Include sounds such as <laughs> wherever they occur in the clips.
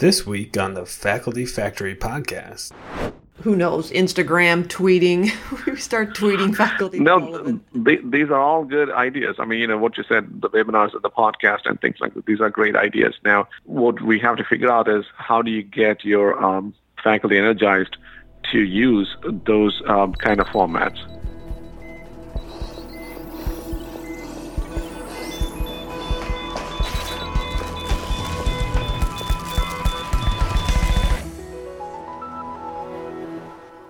This week on the Faculty Factory podcast. Who knows? Instagram, tweeting. <laughs> we start tweeting faculty. No, these are all good ideas. I mean, you know, what you said, the webinars, and the podcast, and things like that. These are great ideas. Now, what we have to figure out is how do you get your um, faculty energized to use those um, kind of formats?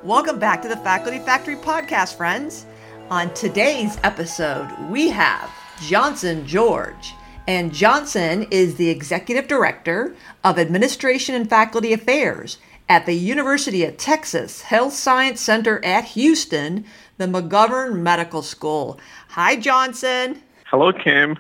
Welcome back to the Faculty Factory podcast, friends. On today's episode, we have Johnson George. And Johnson is the Executive Director of Administration and Faculty Affairs at the University of Texas Health Science Center at Houston, the McGovern Medical School. Hi, Johnson. Hello, Kim.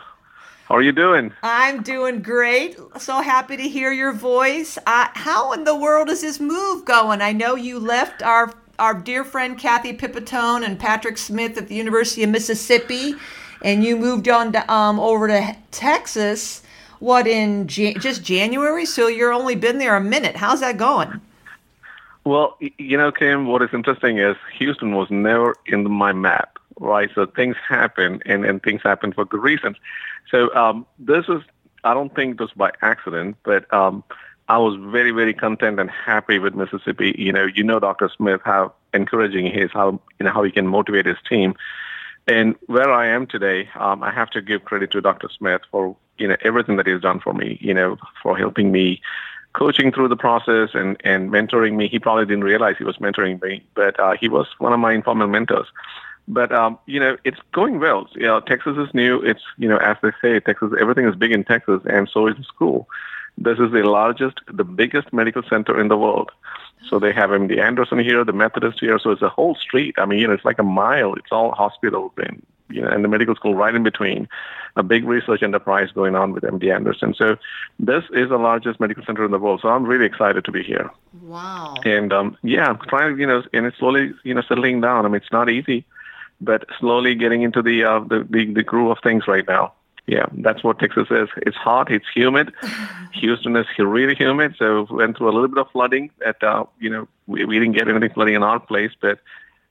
How are you doing? I'm doing great. So happy to hear your voice. Uh, how in the world is this move going? I know you left our our dear friend Kathy Pipitone and Patrick Smith at the University of Mississippi, and you moved on to, um, over to Texas. What in just January? So you're only been there a minute. How's that going? Well, you know, Kim, what is interesting is Houston was never in my map, right? So things happen, and, and things happen for good reasons. So um, this is, I don't think this by accident, but um, I was very, very content and happy with Mississippi. You know, you know Dr. Smith how encouraging he is, how you know how he can motivate his team. And where I am today, um, I have to give credit to Dr. Smith for you know everything that he's done for me. You know, for helping me, coaching through the process and and mentoring me. He probably didn't realize he was mentoring me, but uh, he was one of my informal mentors. But um, you know, it's going well. You know, Texas is new. It's you know, as they say, Texas. Everything is big in Texas, and so is the school. This is the largest, the biggest medical center in the world. So they have MD Anderson here, the Methodist here. So it's a whole street. I mean, you know, it's like a mile. It's all hospitals and you know, and the medical school right in between. A big research enterprise going on with MD Anderson. So this is the largest medical center in the world. So I'm really excited to be here. Wow. And um, yeah, I'm trying, you know, and it's slowly, you know, settling down. I mean, it's not easy, but slowly getting into the uh, the, the the groove of things right now yeah, that's what Texas is. It's hot, it's humid. <laughs> Houston is really humid, so we went through a little bit of flooding. At uh, you know, we, we didn't get anything flooding in our place, but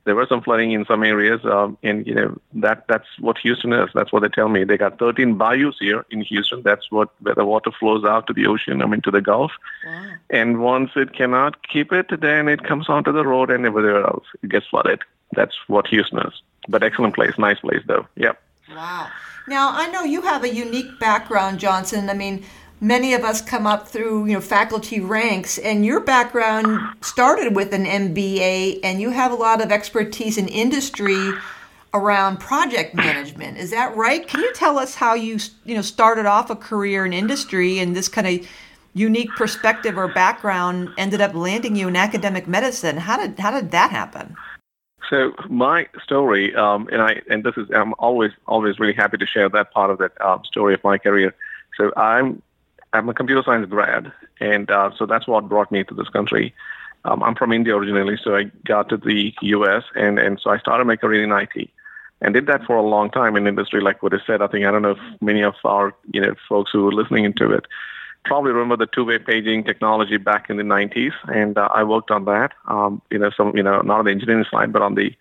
there was some flooding in some areas. Um, and you know, that that's what Houston is. That's what they tell me. They got 13 bayous here in Houston. That's what where the water flows out to the ocean. I mean, to the Gulf. Wow. And once it cannot keep it, then it comes onto the road and everywhere else it gets flooded. That's what Houston is. But excellent place, nice place though. Yep. Wow. Now, I know you have a unique background, Johnson. I mean, many of us come up through, you know, faculty ranks, and your background started with an MBA, and you have a lot of expertise in industry around project management. Is that right? Can you tell us how you, you know, started off a career in industry and this kind of unique perspective or background ended up landing you in academic medicine? How did how did that happen? So my story, um, and I and this is I'm always always really happy to share that part of that uh, story of my career. So I'm I'm a computer science grad, and uh, so that's what brought me to this country. Um, I'm from India originally, so I got to the U.S. and and so I started my career in IT, and did that for a long time in industry. Like what I said, I think I don't know if many of our you know folks who are listening into it probably remember the two-way paging technology back in the 90s, and uh, I worked on that. Um, you know, some you know not on the engineering side, but on the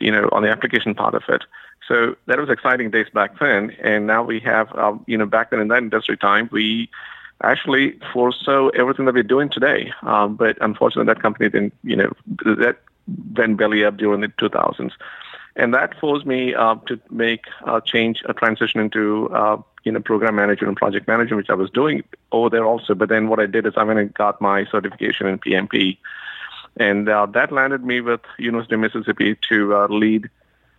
you know on the application part of it. So that was exciting days back then, and now we have um, you know back then in that industry time we actually foresaw everything that we're doing today. Um, but unfortunately, that company didn't you know that went belly up during the 2000s. And that forced me uh, to make a change, a transition into uh, you know program management and project management, which I was doing over there also. But then what I did is I went and got my certification in PMP, and uh, that landed me with University of Mississippi to uh, lead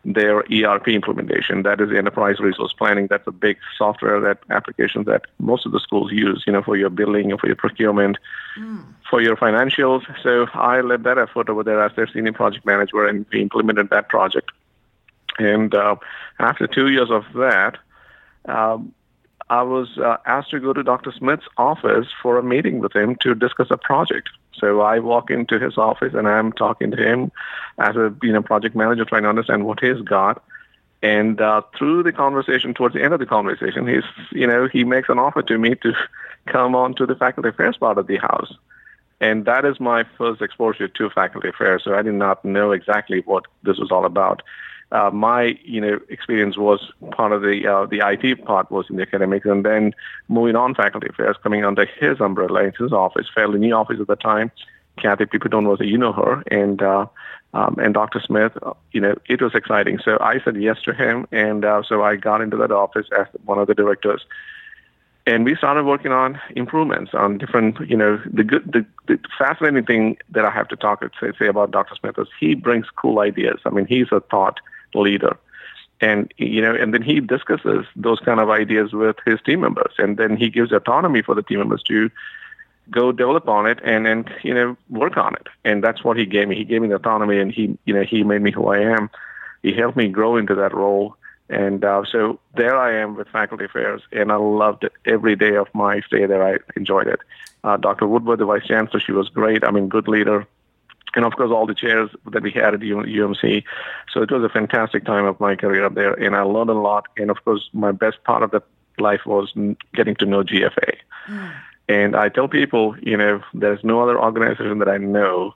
their ERP implementation. That is enterprise resource planning. That's a big software that application that most of the schools use, you know, for your billing and for your procurement, mm. for your financials. So I led that effort over there as their senior project manager, and we implemented that project. And uh, after two years of that, um, I was uh, asked to go to Dr. Smith's office for a meeting with him to discuss a project. So I walk into his office and I'm talking to him as a you know project manager, trying to understand what he's got. And uh, through the conversation, towards the end of the conversation, he's you know he makes an offer to me to <laughs> come on to the faculty affairs part of the house. And that is my first exposure to faculty affairs. So I did not know exactly what this was all about. Uh, my you know experience was part of the uh, the IT part was in the academics, and then moving on faculty affairs, coming under his umbrella in his office, fairly new office at the time. Kathy Pipitone was a you know her, and uh, um, and Dr. Smith, you know, it was exciting. So I said yes to him, and uh, so I got into that office as one of the directors and we started working on improvements on different, you know, the good, the, the fascinating thing that I have to talk say, say about Dr. Smith is he brings cool ideas. I mean, he's a thought leader, and you know, and then he discusses those kind of ideas with his team members, and then he gives autonomy for the team members to go develop on it and and you know work on it, and that's what he gave me. He gave me the autonomy, and he you know he made me who I am. He helped me grow into that role and uh, so there I am with faculty affairs, and I loved it every day of my stay there. I enjoyed it. Uh, Dr. Woodward, the vice chancellor, she was great. I mean, good leader. And of course, all the chairs that we had at UMC. So it was a fantastic time of my career up there, and I learned a lot. And of course, my best part of that life was getting to know GFA. Mm. And I tell people, you know, there's no other organization that I know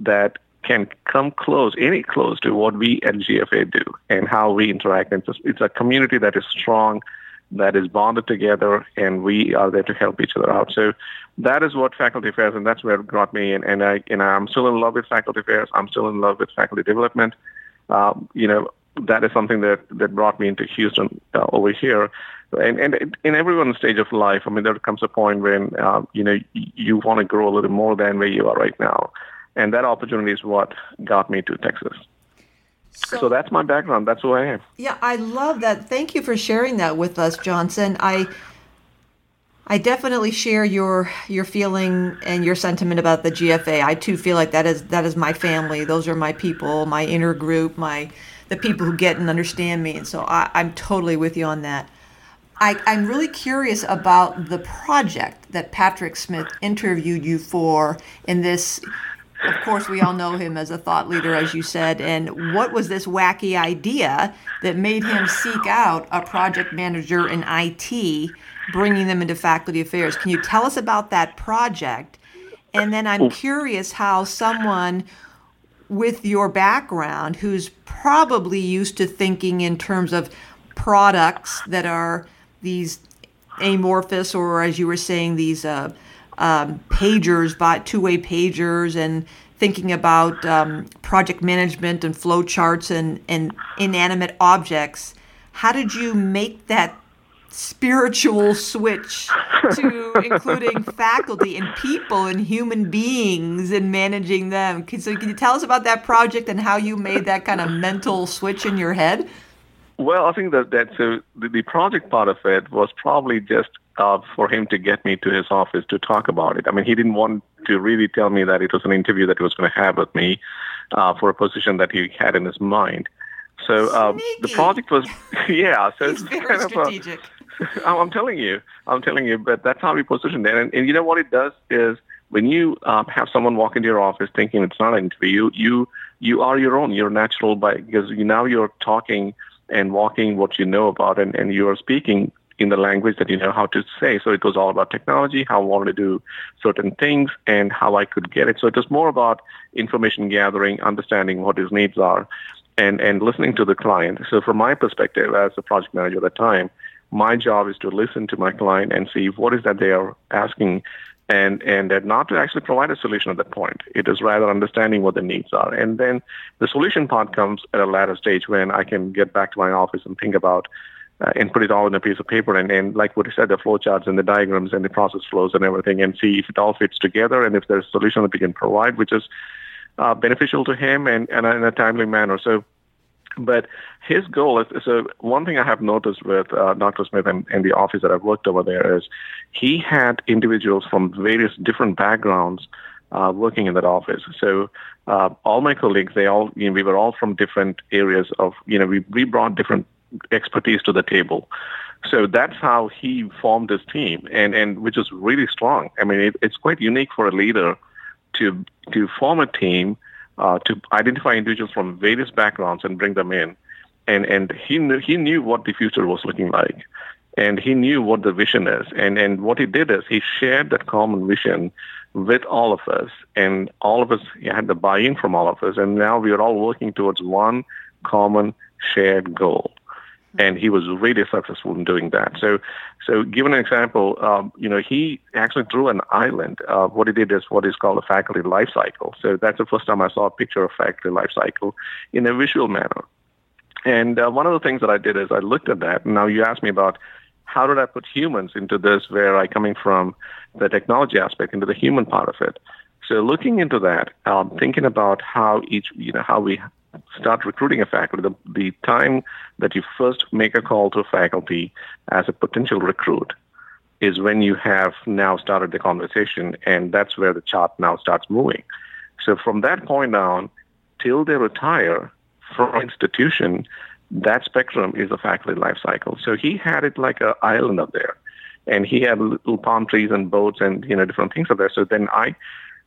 that can come close, any close to what we at GFA do and how we interact. And it's, it's a community that is strong, that is bonded together, and we are there to help each other out. So that is what faculty affairs, and that's where it brought me. And, and I, and I'm still in love with faculty affairs. I'm still in love with faculty development. Um, you know, that is something that, that brought me into Houston uh, over here. And, and in everyone's stage of life, I mean, there comes a point when, uh, you know, you want to grow a little more than where you are right now. And that opportunity is what got me to Texas. So, so, that's my background. That's who I am. Yeah, I love that. Thank you for sharing that with us, Johnson. I I definitely share your your feeling and your sentiment about the GFA. I too feel like that is that is my family. Those are my people, my inner group, my the people who get and understand me. And so I, I'm totally with you on that. I, I'm really curious about the project that Patrick Smith interviewed you for in this of course, we all know him as a thought leader, as you said. And what was this wacky idea that made him seek out a project manager in IT, bringing them into faculty affairs? Can you tell us about that project? And then I'm curious how someone with your background, who's probably used to thinking in terms of products that are these amorphous, or as you were saying, these uh, um, pagers, two-way pagers, and thinking about um, project management and flow charts and, and inanimate objects. How did you make that spiritual switch to including <laughs> faculty and people and human beings and managing them? So can you tell us about that project and how you made that kind of mental switch in your head? Well, I think that that so the, the project part of it was probably just uh, for him to get me to his office to talk about it. I mean, he didn't want to really tell me that it was an interview that he was going to have with me uh, for a position that he had in his mind. So uh, the project was, <laughs> yeah. So it's <laughs> very kind strategic. Of a, <laughs> I'm telling you, I'm telling you, but that's how we positioned it. And, and you know what it does is when you um, have someone walk into your office thinking it's not an interview, you you you are your own. You're natural by because you, now you're talking and walking what you know about, and, and you are speaking in the language that you know how to say. So it was all about technology, how I wanted to do certain things, and how I could get it. So it was more about information gathering, understanding what his needs are, and, and listening to the client. So from my perspective as a project manager at the time, my job is to listen to my client and see what is that they are asking and and not to actually provide a solution at that point. It is rather understanding what the needs are. And then the solution part comes at a later stage when I can get back to my office and think about uh, and put it all in a piece of paper and, and like what you said, the flow charts and the diagrams and the process flows and everything and see if it all fits together and if there's a solution that we can provide, which is uh, beneficial to him and, and in a timely manner. So, but his goal is, so one thing I have noticed with uh, Dr. Smith and, and the office that I've worked over there is he had individuals from various different backgrounds uh, working in that office. So uh, all my colleagues, they all, you know, we were all from different areas of, you know, we, we brought different expertise to the table. So that's how he formed his team, and, and which is really strong. I mean, it, it's quite unique for a leader to to form a team, uh, to identify individuals from various backgrounds and bring them in. And and he knew he knew what the future was looking like, and he knew what the vision is. And and what he did is he shared that common vision with all of us, and all of us had the buy-in from all of us, and now we are all working towards one common shared goal. And he was really successful in doing that. So, so given an example, um, you know, he actually drew an island. Uh, what he did is what is called a faculty life cycle. So that's the first time I saw a picture of faculty life cycle in a visual manner. And uh, one of the things that I did is I looked at that. Now you asked me about how did I put humans into this, where I coming from the technology aspect into the human part of it. So looking into that, um, thinking about how each, you know, how we start recruiting a faculty, the, the time that you first make a call to a faculty as a potential recruit is when you have now started the conversation, and that's where the chart now starts moving. So from that point on, till they retire from institution, that spectrum is a faculty life cycle. So he had it like an island up there, and he had little palm trees and boats and you know different things up there. So then I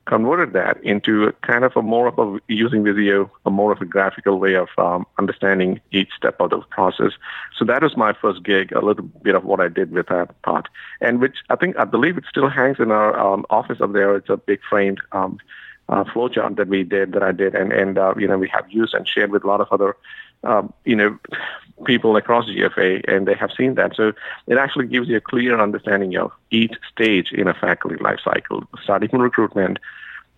converted that into kind of a more of a using Visio, a more of a graphical way of um, understanding each step of the process. So that was my first gig, a little bit of what I did with that part, and which I think I believe it still hangs in our um, office up there. It's a big framed um, uh, flowchart that we did, that I did, and and uh, you know we have used and shared with a lot of other um, you know, people across GFA, and they have seen that. So it actually gives you a clear understanding of each stage in a faculty life cycle, starting from recruitment,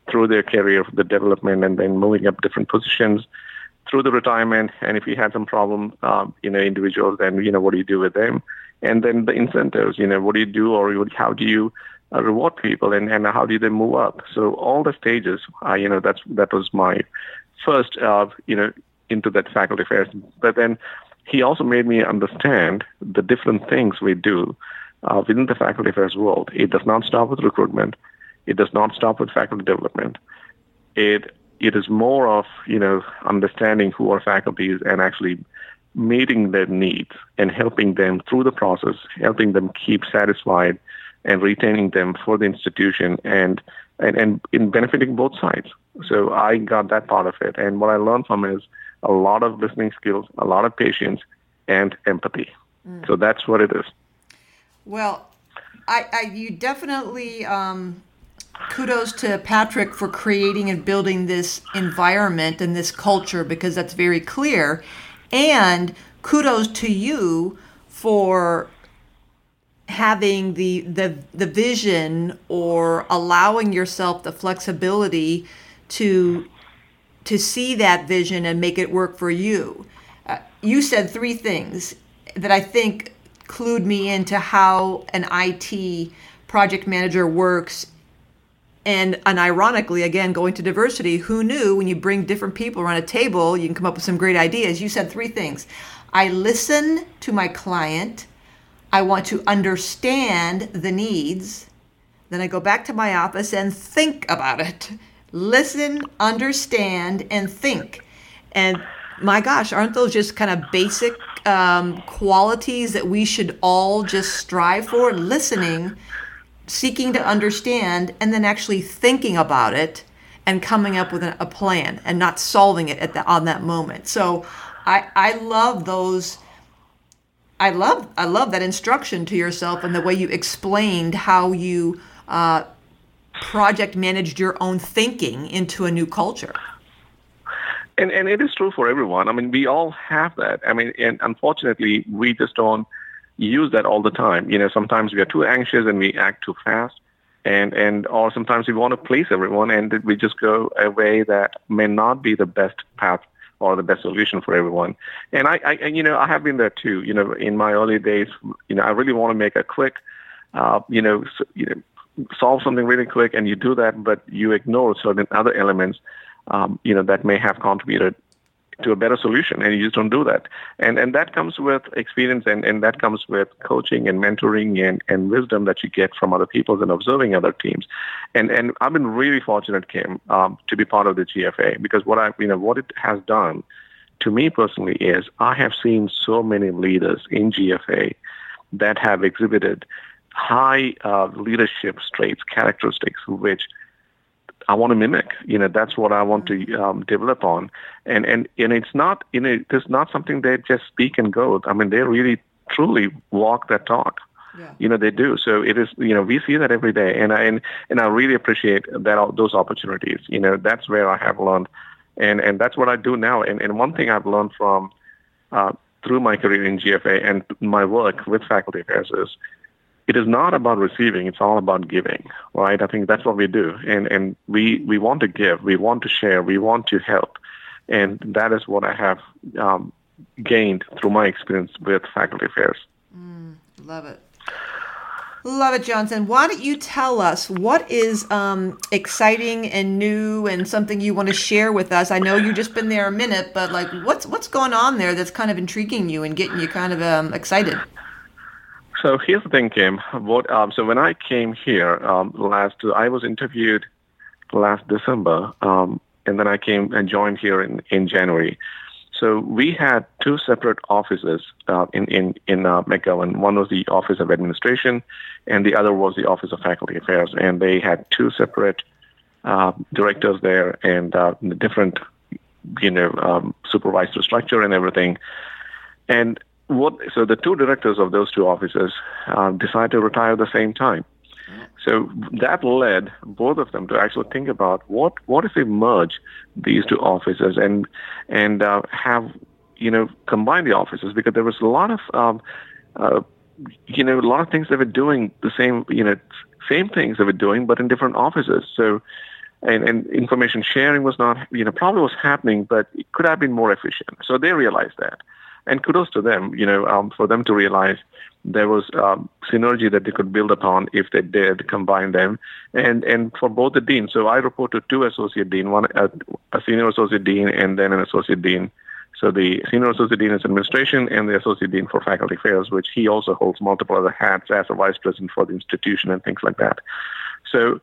through their career, the development, and then moving up different positions, through the retirement. And if you had some problem, um, you know, individuals, then you know, what do you do with them? And then the incentives, you know, what do you do, or how do you uh, reward people, and, and how do they move up? So all the stages, uh, you know, that's that was my first, uh, you know, into that faculty affairs. But then he also made me understand the different things we do uh, within the faculty affairs world. It does not stop with recruitment. It does not stop with faculty development. It it is more of you know understanding who our faculty is and actually meeting their needs and helping them through the process, helping them keep satisfied and retaining them for the institution and and, and in benefiting both sides. So I got that part of it. And what I learned from is a lot of listening skills, a lot of patience, and empathy. Mm. So that's what it is. Well, I, I you definitely um, kudos to Patrick for creating and building this environment and this culture because that's very clear, and kudos to you for having the the the vision or allowing yourself the flexibility to to see that vision and make it work for you. Uh, you said three things that I think clued me into how an IT project manager works. And, and ironically, again, going to diversity, who knew when you bring different people around a table, you can come up with some great ideas? You said three things. I listen to my client. I want to understand the needs. Then I go back to my office and think about it listen, understand, and think. And my gosh, aren't those just kind of basic um, qualities that we should all just strive for? Listening, seeking to understand, and then actually thinking about it and coming up with a, plan and not solving it at the, on that moment. So I, I love those. I love I love that instruction to yourself and the way you explained how you uh, project managed your own thinking into a new culture. And and it is true for everyone. I mean, we all have that. I mean, and unfortunately, we just don't use that all the time. You know, sometimes we are too anxious and we act too fast, and and or sometimes we want to please everyone and we just go a way that may not be the best path or the best solution for everyone. And I, I you know, I have been there too. You know, in my early days, you know, I really want to make a quick, uh, you know, you know, solve something really quick and you do that, but you ignore certain other elements, um, you know, that may have contributed to a better solution and you just don't do that. And and that comes with experience and, and that comes with coaching and mentoring and, and wisdom that you get from other people and observing other teams. And and I've been really fortunate, Kim, um, to be part of the GFA because what I you know what it has done to me personally is I have seen so many leaders in GFA that have exhibited high uh, leadership traits, characteristics, which I want to mimic. You know, that's what I want to um, develop on. And and and it's not you know it's not something they just speak and go. I mean, they really truly walk that talk. Yeah. You know, they do. So it is, you know, we see that every day. And I, and, and I really appreciate that, those opportunities. You know, that's where I have learned. And, and that's what I do now. And, and one thing I've learned from, uh, through my career in GFA and my work with faculty affairs is it is not about receiving, it's all about giving, right? I think that's what we do. And, and we, we want to give, we want to share, we want to help. And that is what I have um, gained through my experience with faculty affairs. Mm, love it. Love it, Johnson. Why don't you tell us what is um, exciting and new and something you want to share with us? I know you've just been there a minute, but like, what's what's going on there that's kind of intriguing you and getting you kind of um, excited? So here's the thing, Kim. What, um, so when I came here um, last, I was interviewed last December, um, and then I came and joined here in, in January. So we had two separate offices uh, in in in uh, McGovern. One was the Office of Administration, and the other was the Office of Faculty Affairs. And they had two separate uh, directors there, and uh, different, you know, um, supervisory structure and everything. And what? So the two directors of those two offices uh, decided to retire at the same time. So that led both of them to actually think about what what if we merge these two offices and and uh, have you know combine the offices because there was a lot of um, uh, you know a lot of things they were doing the same you know same things they were doing but in different offices. So and, and information sharing was not you know probably was happening but it could have been more efficient. So they realized that and kudos to them, you know, um, for them to realize there was um, synergy that they could build upon if they did combine them, and and for both the deans. So I report to two associate dean, one a, a senior associate dean, and then an associate dean. So the senior associate dean is administration, and the associate dean for faculty affairs, which he also holds multiple other hats as a vice president for the institution and things like that. So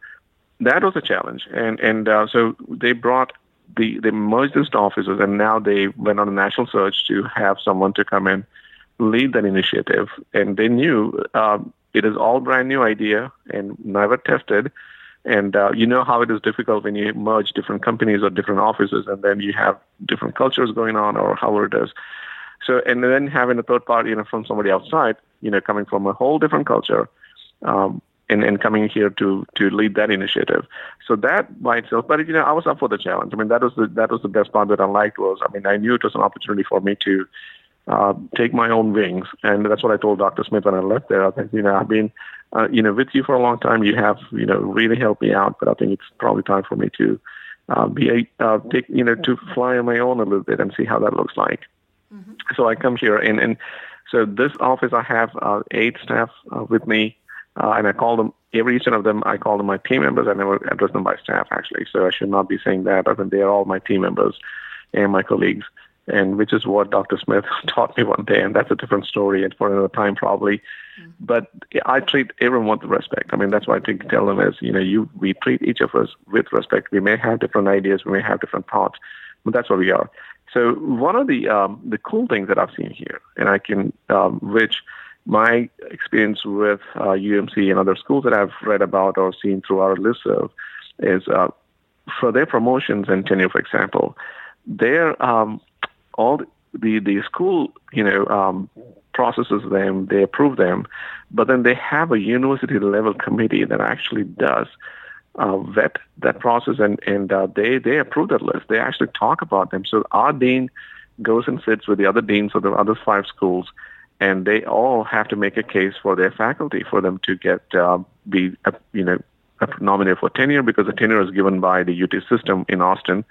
that was a challenge, and and uh, so they brought the they merged these offices, and now they went on a national search to have someone to come in, lead that initiative. And they knew um, it is all brand new idea and never tested. And uh, you know how it is difficult when you merge different companies or different offices, and then you have different cultures going on, or however it is. So, and then having a third party, you know, from somebody outside, you know, coming from a whole different culture, um, and, and coming here to to lead that initiative. So that by itself, but you know, I was up for the challenge. I mean, that was the that was the best part that I liked was, I mean, I knew it was an opportunity for me to uh, take my own wings, and that's what I told Dr. Smith when I left there. I think you know I've been uh, you know with you for a long time. You have you know really helped me out, but I think it's probably time for me to uh, be a uh, take you know to fly on my own a little bit and see how that looks like. Mm-hmm. So I come here and and so this office I have uh, eight staff uh, with me uh, and I call them every each one of them. I call them my team members. I never address them by staff actually. So I should not be saying that. I mean, they are all my team members and my colleagues, and which is what Dr. Smith <laughs> taught me one day, and that's a different story and for another time probably. Mm-hmm. But I treat everyone with respect. I mean, that's what I think tell them is, you know, you we treat each of us with respect. We may have different ideas, we may have different thoughts, but that's what we are. So one of the um, the cool things that I've seen here, and I can um, which my experience with uh, UMC and other schools that I've read about or seen through our listserv is uh, for their promotions and tenure, for example, they're um, all the the school you know um, processes them, they approve them, but then they have a university level committee that actually does uh, vet that process and and uh, they they approve that list. They actually talk about them. So our dean goes and sits with the other deans of the other five schools and they all have to make a case for their faculty for them to get uh, be uh, you know nominated for tenure because the tenure is given by the UT system in Austin.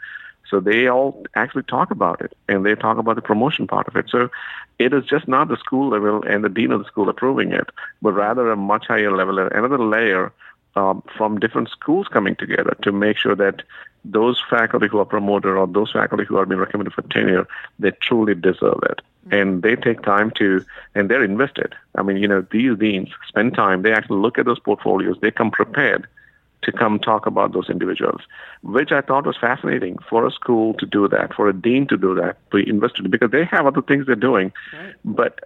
So they all actually talk about it and they talk about the promotion part of it. So it is just not the school level and the dean of the school approving it, but rather a much higher level, another layer um, from different schools coming together to make sure that those faculty who are promoted or those faculty who are being recommended for tenure, they truly deserve it. Mm-hmm. And they take time to, and they're invested. I mean, you know, these deans spend time, they actually look at those portfolios, they come prepared to come talk about those individuals, which I thought was fascinating for a school to do that, for a dean to do that, to invest in, because they have other things they're doing. Right. But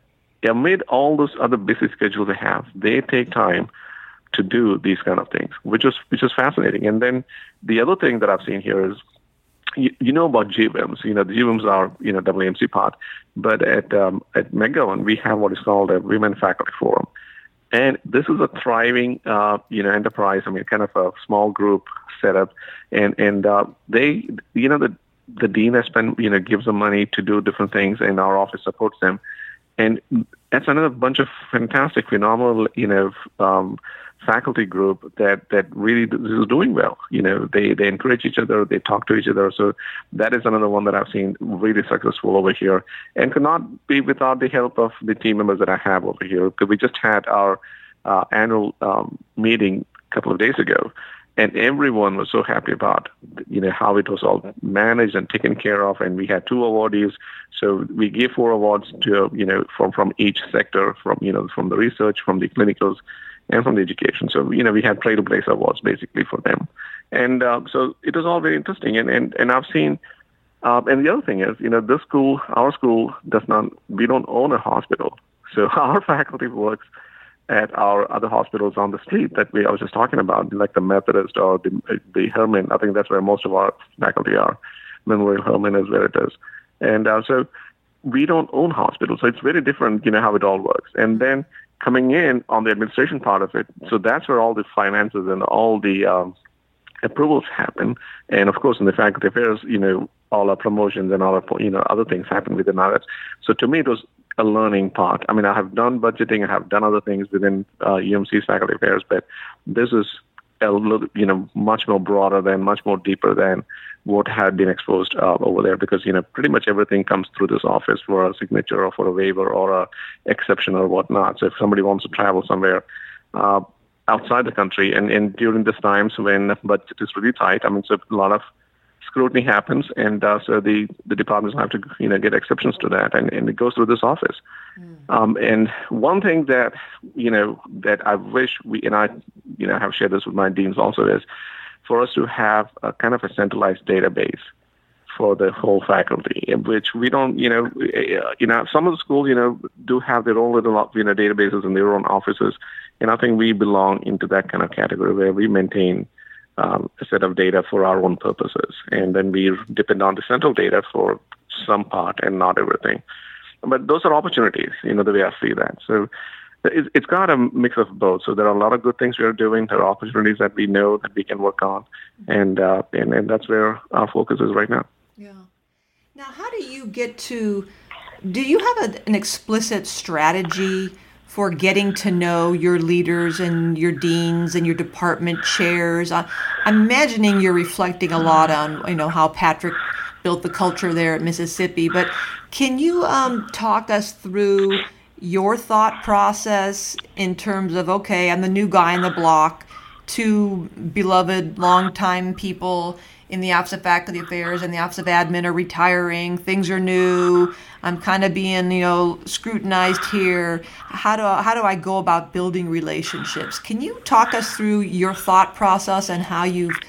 amid all those other busy schedules they have, they take time to do these kind of things, which is which is fascinating. And then the other thing that I've seen here is, you, you know about GWIMS. You know, the GWIMS are, you know, WMC part. But at, um, at McGovern, we have what is called a Women Faculty Forum. And this is a thriving, uh, you know, enterprise. I mean, kind of a small group setup. And, and uh, they, you know, the, the dean has spent, you know, gives them money to do different things, and our office supports them. And that's another bunch of fantastic, phenomenal, you know, um, faculty group that that really is doing well. You know, they they encourage each other, they talk to each other. So that is another one that I've seen really successful over here, and could not be without the help of the team members that I have over here. Because we just had our uh, annual um, meeting a couple of days ago, and everyone was so happy about you know how it was all managed and taken care of and we had two awardees so we gave four awards to you know from from each sector from you know from the research from the clinicals and from the education. So, you know, we had Trailblazer Awards basically for them. And uh, so it was all very interesting. And, and, and I've seen, uh, and the other thing is, you know, this school, our school does not, we don't own a hospital. So <laughs> our faculty works at our other hospitals on the street that we I was just talking about, like the Methodist or the, the Hermann. I think that's where most of our faculty are. Memorial Hermann is where it is. And uh, so we don't own hospitals. So it's very different, you know, how it all works. And then coming in on the administration part of it. So that's where all the finances and all the um, approvals happen. And of course, in the faculty affairs, you know, all our promotions and all our, you know, other things happen within that. So to me, it was a learning part. I mean, I have done budgeting, I have done other things within uh, UMC's faculty affairs, but this is a little, you know, much more broader than, much more deeper than what had been exposed uh, over there because you know pretty much everything comes through this office for a signature or for a waiver or a exception or whatnot. So if somebody wants to travel somewhere uh, outside the country and, and during these times when budget is really tight, I mean, so a lot of scrutiny happens, and uh, so the the departments have to you know get exceptions to that, and, and it goes through this office. Mm. Um, and one thing that you know that I wish we and I you know have shared this with my deans also is for us to have a kind of a centralized database for the whole faculty, in which we don't, you know, you know, some of the schools, you know, do have their own little, you know, databases in their own offices, and I think we belong into that kind of category where we maintain um, a set of data for our own purposes, and then we depend on the central data for some part and not everything. But those are opportunities, you know, the way I see that. So it's got a mix of both. So there are a lot of good things we are doing. There are opportunities that we know that we can work on, and uh, and and that's where our focus is right now. Yeah. Now, how do you get to? Do you have a, an explicit strategy for getting to know your leaders and your deans and your department chairs? I'm imagining you're reflecting a lot on you know how Patrick built the culture there at Mississippi, but can you um, talk us through? Your thought process in terms of okay, I'm the new guy in the block. Two beloved, longtime people in the Office of Faculty Affairs and the Office of Admin are retiring. Things are new. I'm kind of being, you know, scrutinized here. How do I, how do I go about building relationships? Can you talk us through your thought process and how you've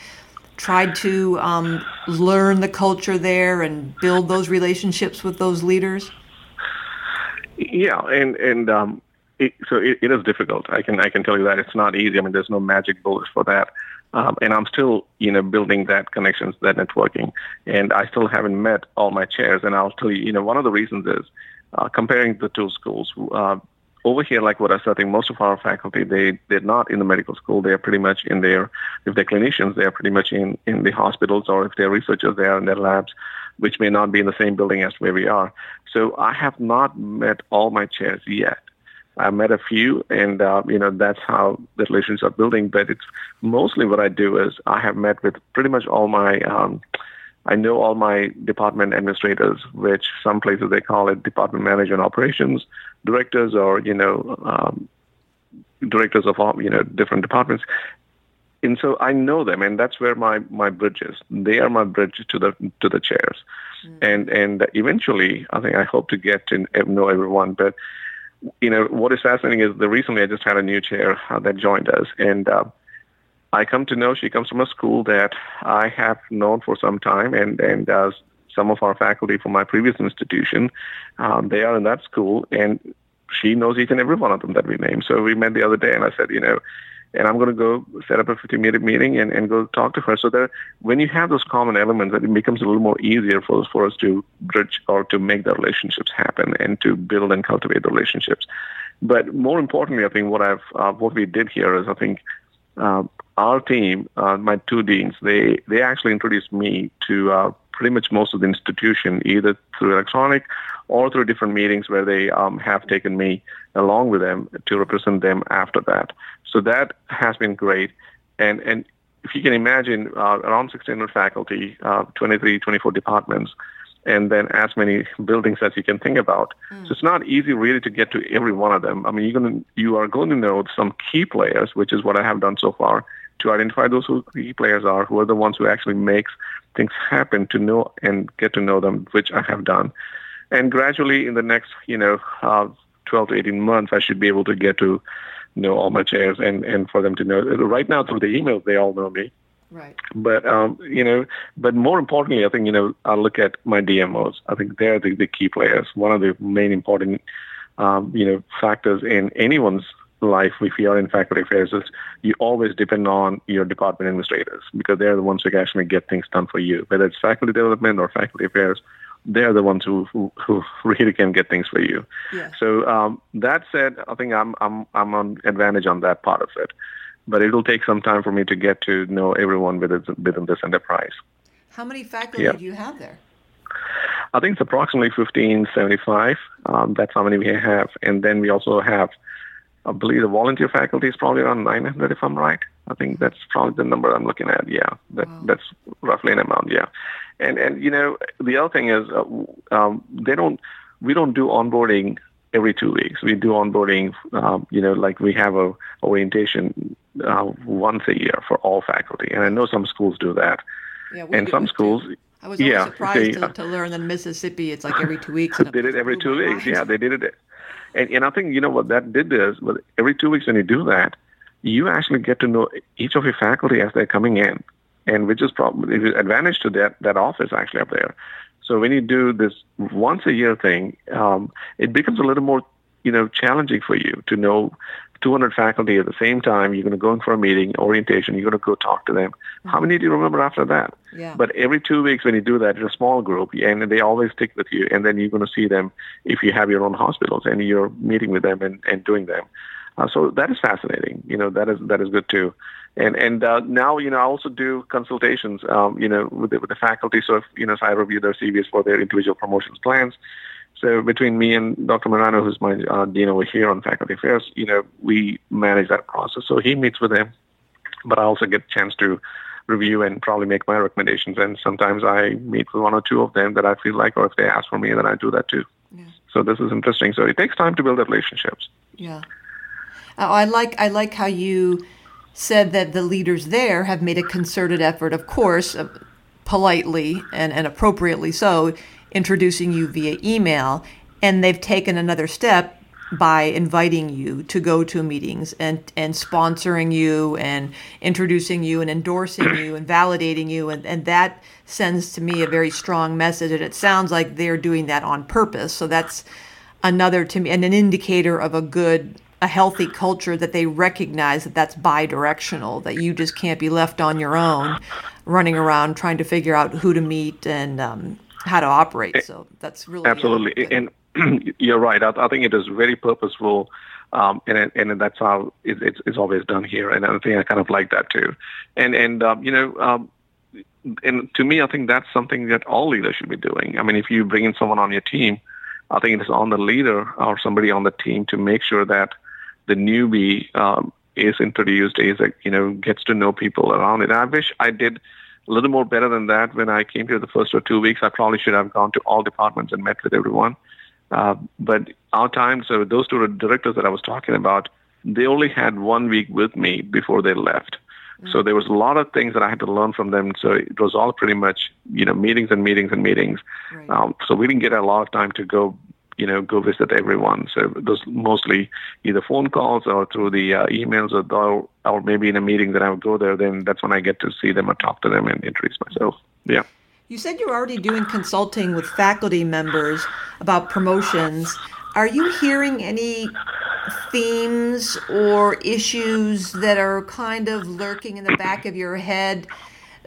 tried to um, learn the culture there and build those relationships with those leaders? Yeah, and and um, it, so it, it is difficult. I can I can tell you that it's not easy. I mean, there's no magic bullet for that. Um, and I'm still, you know, building that connections, that networking, and I still haven't met all my chairs. And I'll tell you, you know, one of the reasons is uh, comparing the two schools. Uh, over here, like what I said, I think most of our faculty they they're not in the medical school. They are pretty much in their if they're clinicians, they are pretty much in in the hospitals, or if they're researchers, they are in their labs which may not be in the same building as where we are. So I have not met all my chairs yet. I met a few, and uh, you know that's how the relations are building. But it's mostly what I do is I have met with pretty much all my. Um, I know all my department administrators, which some places they call it department management operations directors, or you know um, directors of all you know different departments and so I know them, and that's where my my bridge is. They are my bridge to the to the chairs, mm. and and eventually, I think I hope to get to know everyone. But you know what is fascinating is the recently I just had a new chair uh, that joined us, and uh, I come to know she comes from a school that I have known for some time, and and uh, some of our faculty from my previous institution, um, they are in that school, and she knows each and every one of them that we name. So we met the other day, and I said, you know and I'm going to go set up a 50 minute meeting and, and go talk to her. So that when you have those common elements, it becomes a little more easier for us, for us to bridge or to make the relationships happen and to build and cultivate the relationships. But more importantly, I think what I've uh, what we did here is I think uh, our team, uh, my two deans, they they actually introduced me to uh, pretty much most of the institution, either through electronic or through different meetings where they um, have taken me along with them to represent them after that. So that has been great. And, and if you can imagine, uh, around 1,600 faculty, uh, 23, 24 departments, and then as many buildings as you can think about. Mm. So it's not easy really to get to every one of them. I mean, you're going to, you are going to know some key players, which is what I have done so far, to identify those who key players are, who are the ones who actually makes things happen to know and get to know them, which I have done. And gradually in the next, you know, uh, 12 to 18 months, I should be able to get to know all my chairs and, and for them to know. Right now, through the emails, they all know me. Right. But um, you know, but more importantly, I think you know, I look at my DMOs. I think they're the, the key players. One of the main important, um, you know, factors in anyone's life if you are in faculty affairs is you always depend on your department administrators because they're the ones who can actually get things done for you, whether it's faculty development or faculty affairs they're the ones who, who, who <laughs> really can get things for you. Yeah. So um, that said, I think I'm I'm I'm on advantage on that part of it, but it'll take some time for me to get to know everyone within within this enterprise. How many faculty yeah. do you have there? I think it's approximately 1575. Um, that's how many we have, and then we also have, I believe, the volunteer faculty is probably around 900, if I'm right. I think that's probably the number I'm looking at. Yeah, that, wow. that's roughly an amount. Yeah, and and you know the other thing is uh, um, they don't we don't do onboarding every two weeks. We do onboarding. Um, you know, like we have a orientation uh, once a year for all faculty, and I know some schools do that. Yeah, and some schools. Too. I was yeah, surprised they, to, to, learn that in Mississippi it's like every two weeks. <laughs> they did it every two weeks. Yeah, they did it. And, and I think you know what that did is, well, every two weeks when you do that, you actually get to know each of your faculty as they're coming in and which is probably the advantage to that that office actually up there. So when you do this once a year thing, um, it becomes a little more you know challenging for you to know 200 faculty at the same time. You're going to go in for a meeting, orientation. You're going to go talk to them. Mm-hmm. How many do you remember after that? Yeah. But every two weeks when you do that, it's a small group, and they always stick with you. And then you're going to see them if you have your own hospitals, and you're meeting with them and, and doing them. Uh, so that is fascinating. You know, that is that is good too. And and uh, now you know I also do consultations. Um, you know, with the, with the faculty. So if you know, so I review their CVs for their individual promotions plans. So between me and Dr. Morano, who's my uh, dean over here on faculty affairs, you know, we manage that process. So he meets with them, but I also get a chance to review and probably make my recommendations. And sometimes I meet with one or two of them that I feel like, or if they ask for me, then I do that too. Yeah. So this is interesting. So it takes time to build the relationships. Yeah. Uh, I like I like how you said that the leaders there have made a concerted effort, of course, uh, politely and, and appropriately so, introducing you via email, and they've taken another step by inviting you to go to meetings and, and sponsoring you and introducing you and endorsing you and validating you and, and that sends to me a very strong message and it sounds like they're doing that on purpose. So that's another to me and an indicator of a good a healthy culture that they recognize that that's bi-directional that you just can't be left on your own running around trying to figure out who to meet and um, how to operate. Eh, so that's really absolutely. uh, and <clears throat> you're right. I, I, think it is very purposeful um, and and that's how it, it's, it's always done here. And I think I kind of like that too. And and um, you know um, and to me I think that's something that all leaders should be doing. I mean if you bring in someone on your team I think it is on the leader or somebody on the team to make sure that the newbie um, is introduced, is you know gets to know people around it. And I wish I did a little more better than that when I came here the first or two weeks. I probably should have gone to all departments and met with everyone. Uh, but our time, so those two directors that I was talking about, they only had one week with me before they left. Mm-hmm. So there was a lot of things that I had to learn from them. So it was all pretty much, you know, meetings and meetings and meetings. Right. Um, so we didn't get a lot of time to go you know, go visit everyone. So those mostly either phone calls or through the uh, emails or, or maybe in a meeting that I would go there. Then that's when I get to see them or talk to them and introduce myself. Yeah. You said you're already doing consulting with faculty members about promotions. Are you hearing any themes or issues that are kind of lurking in the back of your head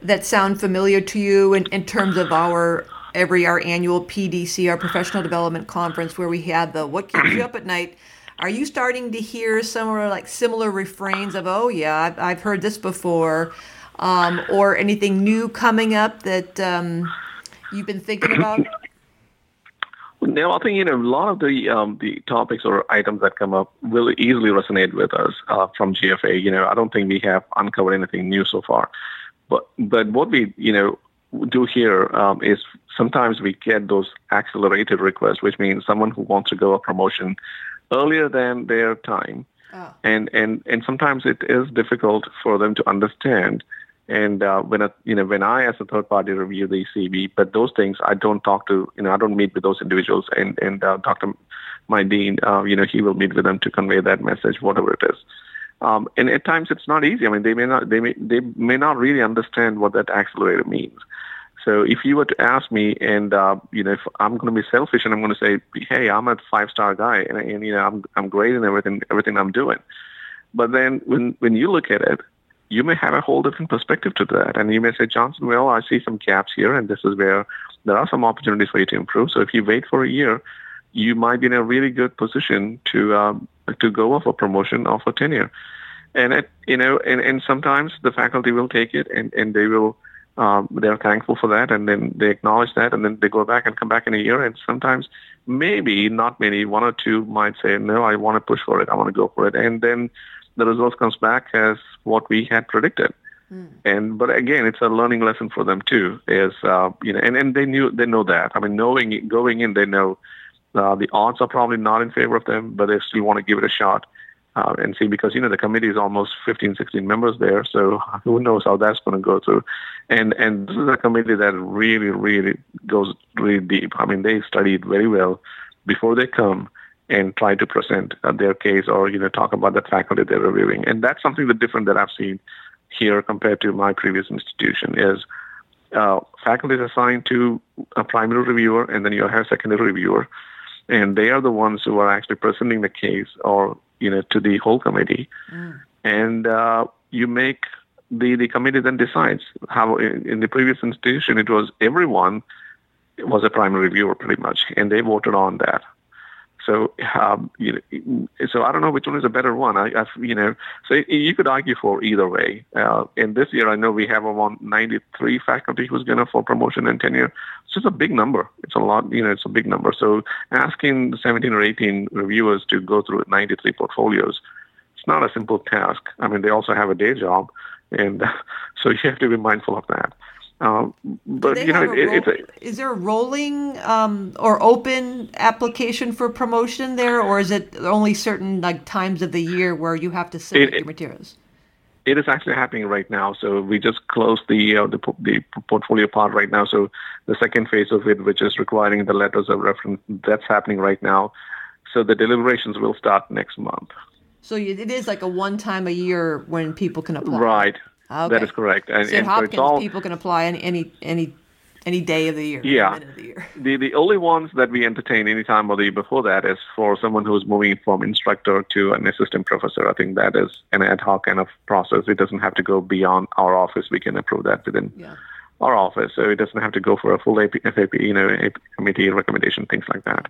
that sound familiar to you in, in terms of our every our annual PDC, our professional development conference, where we had the "What keeps you up at night." Are you starting to hear some like similar refrains of "Oh yeah, I've, I've heard this before," um, or anything new coming up that um, you've been thinking about? No, I think you know a lot of the um, the topics or items that come up will easily resonate with us uh, from GFA. You know, I don't think we have uncovered anything new so far, but but what we you know do here um, is sometimes we get those accelerated requests, which means someone who wants to go a promotion earlier than their time, oh. and and and sometimes it is difficult for them to understand and uh, when a, you know when I as a third party review the CV, but those things I don't talk to you know I don't meet with those individuals and and uh, Dr. My dean uh, you know he will meet with them to convey that message whatever it is. Um, and at times it's not easy. I mean they may not they may they may not really understand what that accelerator means. So if you were to ask me, and uh, you know, if I'm going to be selfish and I'm going to say, hey, I'm a five star guy, and, and you know, I'm I'm great in everything everything I'm doing. But then when when you look at it, you may have a whole different perspective to that. And you may say, Johnson, well, I see some gaps here, and this is where there are some opportunities for you to improve. So if you wait for a year, you might be in a really good position to um, to go off a promotion of a tenure. And it, you know, and, and sometimes the faculty will take it and, and they will um, they're thankful for that and then they acknowledge that and then they go back and come back in a year and sometimes maybe not many one or two might say no I want to push for it I want to go for it and then the results comes back as what we had predicted. Mm. And but again, it's a learning lesson for them too. Is uh, you know, and, and they knew they know that. I mean, knowing going in, they know uh, the odds are probably not in favor of them, but they still want to give it a shot uh, and see because you know the committee is almost 15, 16 members there, so <laughs> who knows how that's going to go through. And and this is a committee that really, really goes really deep. I mean, they studied very well before they come and try to present uh, their case or you know talk about the faculty they're reviewing. And that's something that different that I've seen here compared to my previous institution is uh, faculty is assigned to a primary reviewer and then you have a secondary reviewer, and they are the ones who are actually presenting the case or you know to the whole committee, mm. and uh, you make the the committee then decides how in, in the previous institution it was everyone was a primary reviewer pretty much, and they voted on that. So, um, you know, so I don't know which one is a better one. I, I you know, so you could argue for either way. Uh, and this year, I know we have around 93 faculty who's going to for promotion and tenure. It's just a big number. It's a lot, you know, it's a big number. So asking 17 or 18 reviewers to go through 93 portfolios, it's not a simple task. I mean, they also have a day job, and <laughs> so you have to be mindful of that. Um, but you know, it, it's a, is there a rolling um, or open application for promotion there, or is it only certain like times of the year where you have to submit it, your materials? It is actually happening right now. So we just closed the, uh, the the portfolio part right now. So the second phase of it, which is requiring the letters of reference, that's happening right now. So the deliberations will start next month. So it is like a one time a year when people can apply. Right. Ah, okay. That is correct. And, so and Hopkins, all, people can apply any any any any day of the year. Yeah. The, year. the the only ones that we entertain any time of the year before that is for someone who's moving from instructor to an assistant professor. I think that is an ad hoc kind of process. It doesn't have to go beyond our office. We can approve that within yeah. our office. So it doesn't have to go for a full AP, FAP, you know, AP committee recommendation, things like that.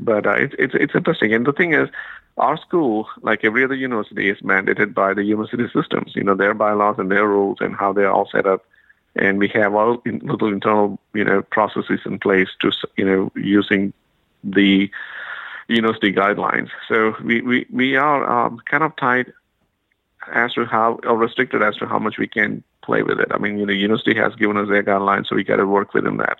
But uh, it's it's it's interesting. And the thing is, our school, like every other university, is mandated by the university systems. You know, their bylaws and their rules and how they're all set up. And we have all little internal, you know, processes in place to, you know, using the university guidelines. So we, we, we are um, kind of tied as to how, or restricted as to how much we can play with it. I mean, you know, university has given us their guidelines, so we got to work within that.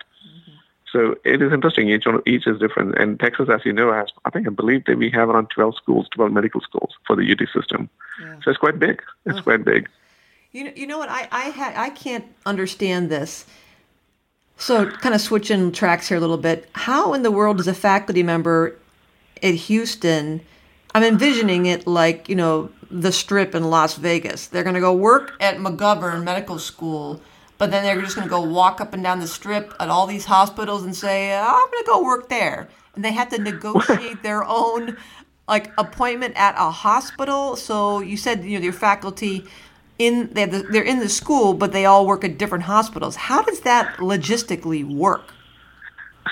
So it is interesting. Each one, each is different. And Texas, as you know, has I think I believe that we have around 12 schools, 12 medical schools for the UT system. Yeah. So it's quite big. It's quite big. You know, you know what? I I ha- I can't understand this. So kind of switching tracks here a little bit. How in the world does a faculty member at Houston? I'm envisioning it like you know the Strip in Las Vegas. They're going to go work at McGovern Medical School but then they're just going to go walk up and down the strip at all these hospitals and say, I'm going to go work there. And they have to negotiate their own like appointment at a hospital? So you said you know your faculty in they're, the, they're in the school, but they all work at different hospitals. How does that logistically work?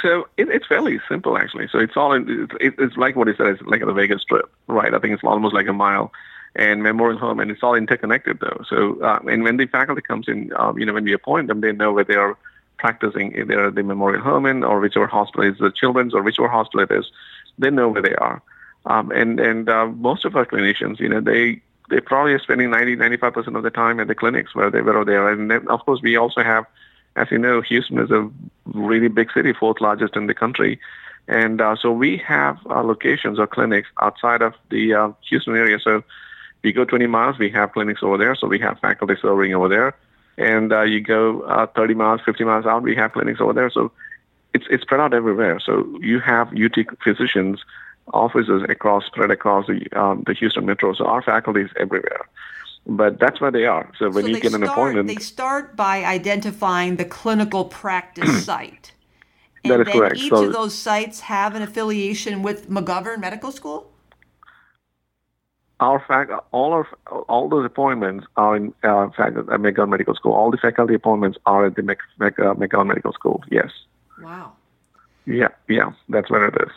So it, it's fairly simple actually. So it's all in, it, it's like what he said. It's like the Vegas Strip, right? I think it's almost like a mile. And Memorial Hermann, and it's all interconnected though. So uh, and when the faculty comes in, um, you know, when we appoint them, they know where they are practicing either the Memorial Hermann or whichever hospital is the children's or whichever hospital it is. They know where they are. Um, and and uh, most of our clinicians, you know, they they probably are spending 90, 95 percent of the time at the clinics where they where they are. And then, of course, we also have, as you know, Houston is a really big city, fourth largest in the country, and uh, so we have uh, locations or clinics outside of the uh, Houston area. So you go 20 miles, we have clinics over there. So we have faculty serving over there, and uh, you go uh, 30 miles, 50 miles out, we have clinics over there. So it's it's spread out everywhere. So you have UT physicians offices across spread across the um, the Houston metro. So our faculty is everywhere. But that's where they are. So when so you get start, an appointment, they start by identifying the clinical practice <clears throat> site. And that is then correct. Each so, of those sites have an affiliation with McGovern Medical School. Our fact, all our all those appointments are in uh, fact at McGovern Medical School. All the faculty appointments are at the uh, McGovern Medical School. Yes. Wow. Yeah, yeah, that's where it is.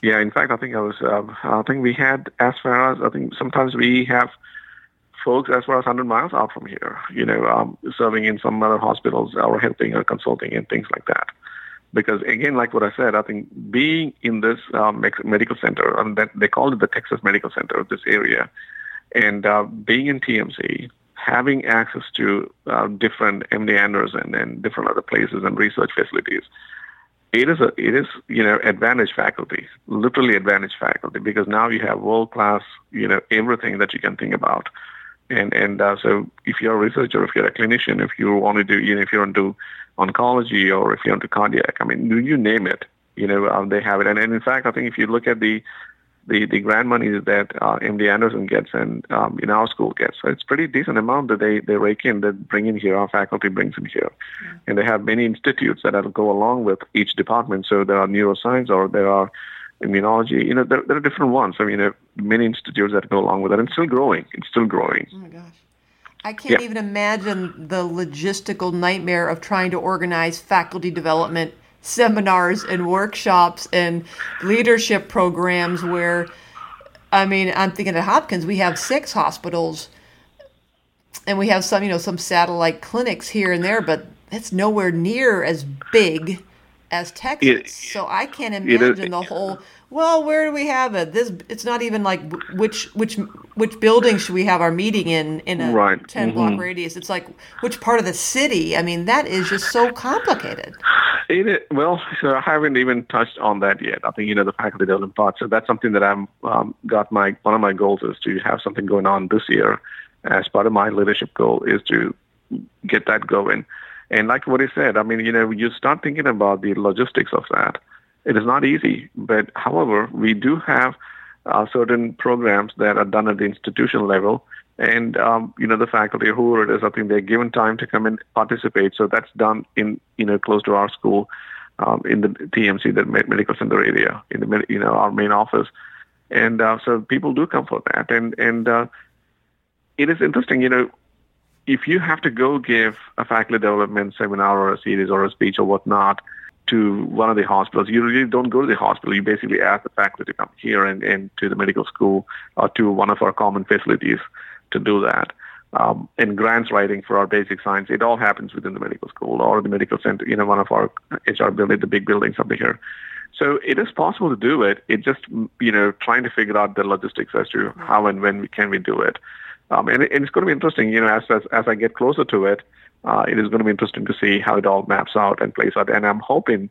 Yeah, in fact, I think I was. Um, I think we had as far as I think sometimes we have folks as far as 100 miles out from here. You know, um, serving in some other hospitals or helping or consulting and things like that. Because again, like what I said, I think being in this um, medical center, that they call it the Texas Medical Center of this area, and uh, being in TMC, having access to uh, different MD Anderson and different other places and research facilities it is a it is you know advantage faculty, literally advantage faculty because now you have world class you know everything that you can think about, and and uh, so if you're a researcher, if you're a clinician, if you want to do you know if you want to do oncology or if you want to cardiac, I mean do you name it, you know um, they have it, and, and in fact I think if you look at the the, the grant money that uh, MD Anderson gets and um, in our school gets. So it's pretty decent amount that they, they rake in, that bring in here, our faculty brings in here. Mm-hmm. And they have many institutes that go along with each department. So there are neuroscience or there are immunology. You know, there, there are different ones. I mean, there are many institutes that go along with it. And it's still growing. It's still growing. Oh, my gosh. I can't yeah. even imagine the logistical nightmare of trying to organize faculty development – seminars and workshops and leadership programs where I mean, I'm thinking at Hopkins we have six hospitals and we have some, you know, some satellite clinics here and there, but it's nowhere near as big as Texas. It, so I can't imagine the whole well, where do we have it? This it's not even like which which which building should we have our meeting in in a right. 10 block mm-hmm. radius. It's like which part of the city? I mean, that is just so complicated. It, well, so I haven't even touched on that yet. I think you know the faculty development part. So that's something that I'm um, got my one of my goals is to have something going on this year. As part of my leadership goal is to get that going. And like what he said, I mean, you know, you start thinking about the logistics of that it is not easy, but however, we do have uh, certain programs that are done at the institutional level. And, um, you know, the faculty, whoever it is, I think they're given time to come and participate. So that's done in, you know, close to our school, um, in the TMC, the medical center area, in the, you know, our main office. And uh, so people do come for that. And, and uh, it is interesting, you know, if you have to go give a faculty development seminar or a series or a speech or whatnot, to one of the hospitals. You really don't go to the hospital. You basically ask the faculty to come here and, and to the medical school or to one of our common facilities to do that. Um, and grants writing for our basic science, it all happens within the medical school or the medical center, you know, one of our HR buildings, the big buildings up here. So it is possible to do it. It just, you know, trying to figure out the logistics as to how and when we, can we do it. Um, and, and it's going to be interesting, you know, as, as, as I get closer to it, uh, it is going to be interesting to see how it all maps out and plays out. And I'm hoping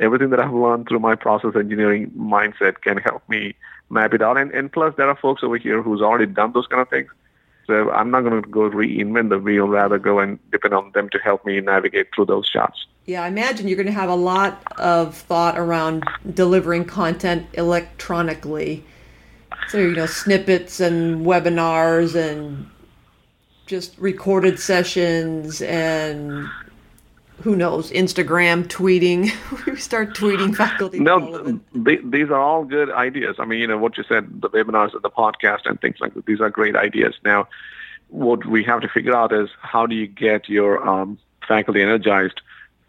everything that I've learned through my process engineering mindset can help me map it out. And, and plus, there are folks over here who's already done those kind of things. So I'm not going to go reinvent the wheel, rather go and depend on them to help me navigate through those shots. Yeah, I imagine you're going to have a lot of thought around delivering content electronically. So, you know, snippets and webinars and just recorded sessions and who knows, Instagram, tweeting. <laughs> we start tweeting faculty. No, they, these are all good ideas. I mean, you know, what you said, the webinars, the podcast, and things like that. These are great ideas. Now, what we have to figure out is how do you get your um, faculty energized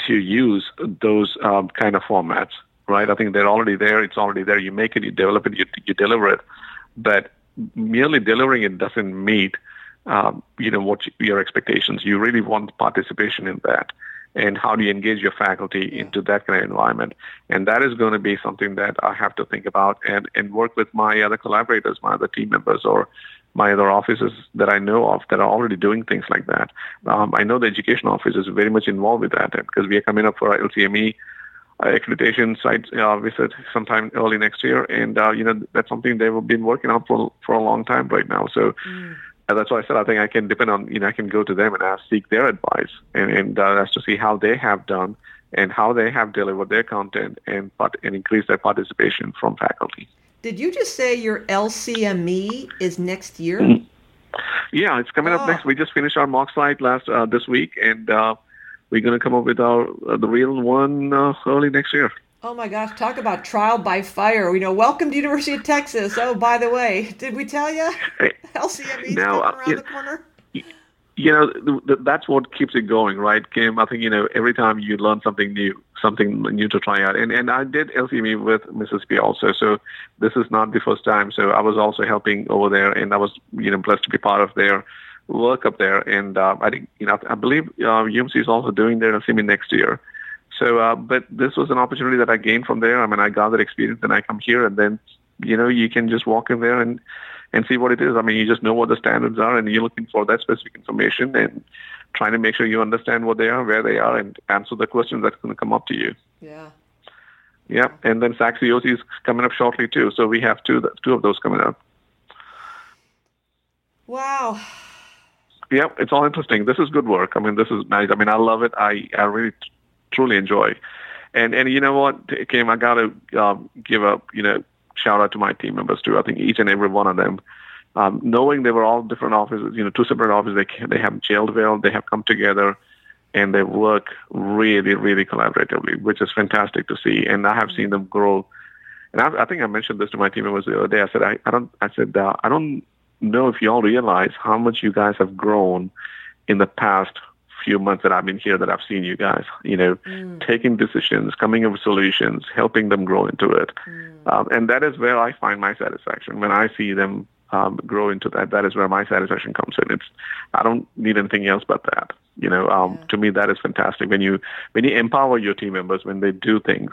to use those um, kind of formats, right? I think they're already there. It's already there. You make it, you develop it, you, you deliver it. But merely delivering it doesn't meet, um, you know, what you, your expectations. You really want participation in that and how do you engage your faculty into that kind of environment? And that is going to be something that I have to think about and, and work with my other collaborators, my other team members, or my other offices that I know of that are already doing things like that. Um, I know the education office is very much involved with that because we are coming up for our LCME uh, accreditation site uh, visit sometime early next year, and uh, you know that's something they've been working on for for a long time right now. So. Mm and that's why I said I think I can depend on you know I can go to them and ask seek their advice and and uh, as to see how they have done and how they have delivered their content and part, and increase their participation from faculty. Did you just say your LCME is next year? Mm-hmm. Yeah, it's coming oh. up next. We just finished our mock site last uh, this week, and uh, we're going to come up with our uh, the real one uh, early next year. Oh my gosh, talk about trial by fire. You know, welcome to University of Texas. Oh, by the way, did we tell you? LCME now, uh, around the corner? You know, th- th- that's what keeps it going, right, Kim? I think, you know, every time you learn something new, something new to try out. And, and I did LCME with Mrs. Mississippi also, so this is not the first time. So I was also helping over there, and I was, you know, blessed to be part of their work up there. And uh, I think, you know, I believe uh, UMC is also doing their LCME next year. So, uh, but this was an opportunity that I gained from there. I mean, I got that experience, and I come here, and then, you know, you can just walk in there and and see what it is. I mean, you just know what the standards are, and you're looking for that specific information and trying to make sure you understand what they are, where they are, and answer the questions that's going to come up to you. Yeah. Yeah, and then SACS is coming up shortly too. So we have two two of those coming up. Wow. Yeah, it's all interesting. This is good work. I mean, this is nice. I mean, I love it. I I really truly enjoy. And and you know what, Kim, I gotta um, give a you know shout out to my team members too. I think each and every one of them, um, knowing they were all different offices, you know, two separate offices, they they have gelled well, they have come together, and they work really really collaboratively, which is fantastic to see. And I have seen them grow. And I, I think I mentioned this to my team members the other day. I said I, I don't I said uh, I don't know if you all realize how much you guys have grown in the past few months that I've been here that I've seen you guys, you know, mm. taking decisions, coming up with solutions, helping them grow into it. Mm. Um, and that is where I find my satisfaction. When I see them um, grow into that, that is where my satisfaction comes in. It's, I don't need anything else but that. You know, um, yeah. to me, that is fantastic. When you, when you empower your team members, when they do things,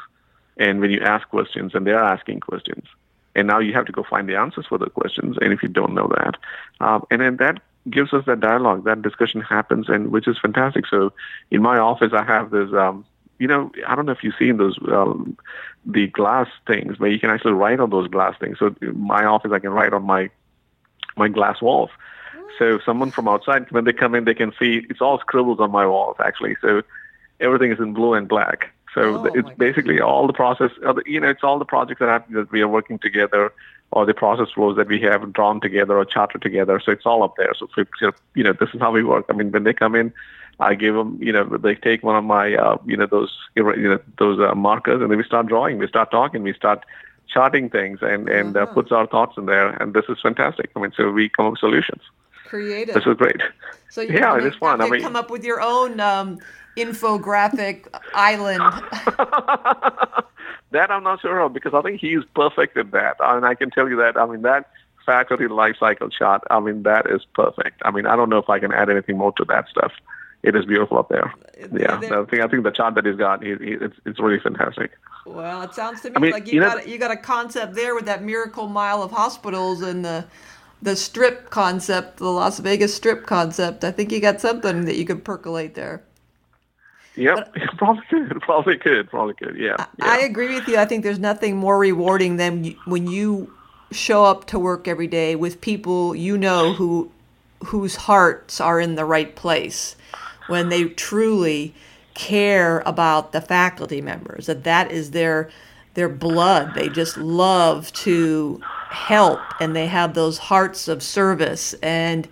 and when you ask questions and they're asking questions, and now you have to go find the answers for the questions. And if you don't know that, um, and then that gives us that dialogue, that discussion happens, and which is fantastic. So, in my office, I have this. Um, you know, I don't know if you've seen those um, the glass things where you can actually write on those glass things. So, my office, I can write on my my glass walls. So, someone from outside, when they come in, they can see it's all scribbles on my walls actually. So, everything is in blue and black. So oh, it's basically God. all the process. You know, it's all the projects that, have, that we are working together or the process flows that we have drawn together or charted together. So it's all up there. So, you know, this is how we work. I mean, when they come in, I give them, you know, they take one of my, uh, you know, those, you know, those uh, markers, and then we start drawing. We start talking. We start charting things, and and uh-huh. uh, puts our thoughts in there. And this is fantastic. I mean, so we come up with solutions. Creative. This was great. So yeah, it is fun. I mean, come up with your own um, infographic island. <laughs> That I'm not sure of because I think he's perfect at that. I mean, I can tell you that. I mean, that faculty life cycle chart, I mean, that is perfect. I mean, I don't know if I can add anything more to that stuff. It is beautiful up there. Yeah, I think I think the chart that he's got, he, he, it's it's really fantastic. Well, it sounds to me I mean, like you, you got know, you got a concept there with that miracle mile of hospitals and the the strip concept, the Las Vegas strip concept. I think you got something that you could percolate there. Yep, but, <laughs> probably could. Probably could. Probably could. Yeah, I, yeah. I agree with you. I think there's nothing more rewarding than when you show up to work every day with people you know who whose hearts are in the right place when they truly care about the faculty members that that is their their blood they just love to help and they have those hearts of service and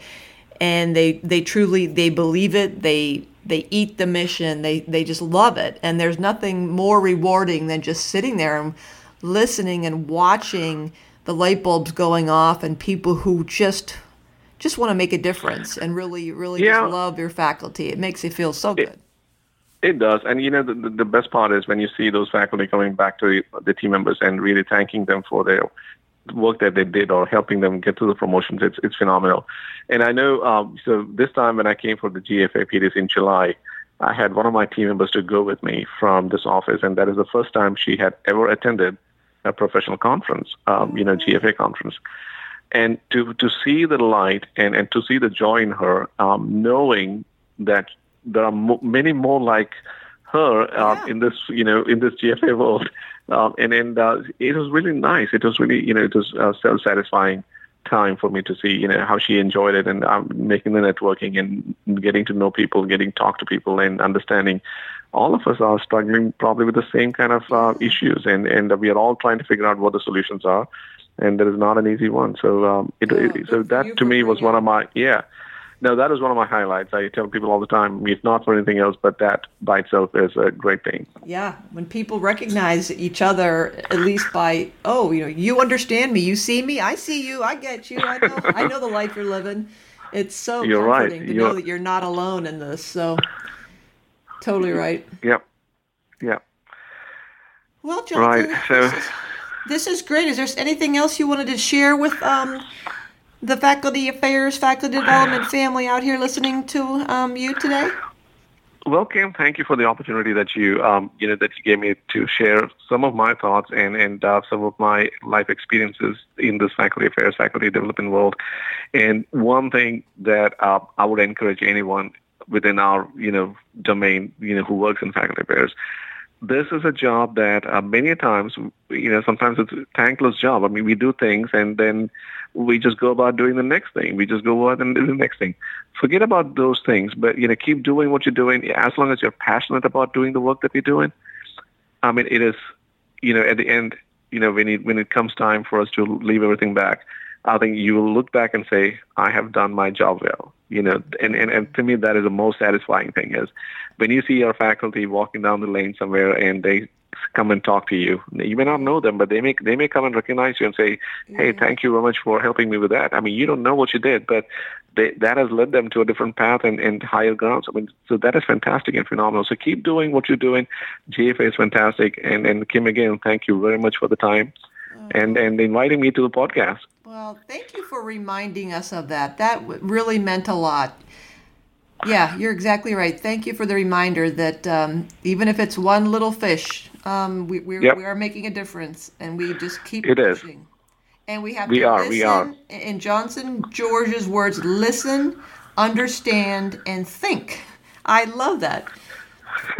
and they they truly they believe it they they eat the mission. They they just love it, and there's nothing more rewarding than just sitting there and listening and watching the light bulbs going off and people who just just want to make a difference and really really Yeah. just love your faculty. It makes you feel so good. It does, and you know the, the best part is when you see those faculty coming back to the team members and really thanking them for their work that they did or helping them get to the promotions. It's it's phenomenal, and I know. Um, so this time when I came for the GFA PDC in July, I had one of my team members to go with me from this office, and that is the first time she had ever attended a professional conference, um, you know, GFA conference. And to to see the light and, and to see the joy in her, um, knowing that there are mo- many more like her uh, Yeah. in this, you know, in this GFA world, um, and and uh, it was really nice. It was really, you know, it was uh, self satisfying time for me to see, you know, how she enjoyed it and um, making the networking and getting to know people, getting to talk to people, and understanding. All of us are struggling probably with the same kind of uh, issues, and and we are all trying to figure out what the solutions are, and there is not an easy one. So um, it, Oh, it so that to me was one of my yeah. No, that is one of my highlights. I tell people all the time, if not for anything else, but that by itself is a great thing. Yeah, when people recognize each other, at least by oh, you know, you understand me, you see me, I see you, I get you, I know, I know the life you're living. It's so You're right, comforting to you're- know that you're not alone in this. So, totally right. Yep. Yep. Well, Jonathan, Right. So this, is, this is great. Is there anything else you wanted to share with um, the faculty affairs, faculty development family out here listening to um, you today? Well, Kim, thank you for the opportunity that you, um, you know, that you gave me to share some of my thoughts and and uh, some of my life experiences in this faculty affairs, faculty development world. And one thing that uh, I would encourage anyone within our, you know, domain, you know, who works in faculty affairs, this is a job that uh, many times, you know, sometimes it's a thankless job. I mean, we do things and then we just go about doing the next thing. We just go out and do the next thing. Forget about those things, but you know, keep doing what you're doing as long as you're passionate about doing the work that you're doing. I mean, it is, you know, at the end, you know, when it when it comes time for us to leave everything back, I think you will look back and say, I have done my job well. You know, and, and, and to me, that is the most satisfying thing is when you see your faculty walking down the lane somewhere and they come and talk to you. You may not know them, but they may they may come and recognize you and say, "Hey, thank you very much for helping me with that." I mean, you don't know what you did, but they, that has led them to a different path and, and higher grounds. I mean, so that is fantastic and phenomenal. So keep doing what you're doing. GFA is fantastic, and and Kim again, thank you very much for the time and and inviting me to the podcast. Well, thank you for reminding us of that. That w- really meant a lot. Yeah, you're exactly right. Thank you for the reminder that um, even if it's one little fish, um, we we're, Yep. we are making a difference, and we just keep It is. pushing. And we have We to are, listen. we are. In Johnson George's words, listen, understand, and think. I love that. <laughs>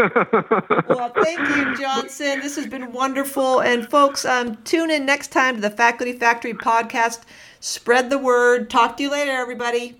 well, thank you, Johnson. This has been wonderful. And folks, um, tune in next time to the Faculty Factory podcast. Spread the word. Talk to you later, everybody.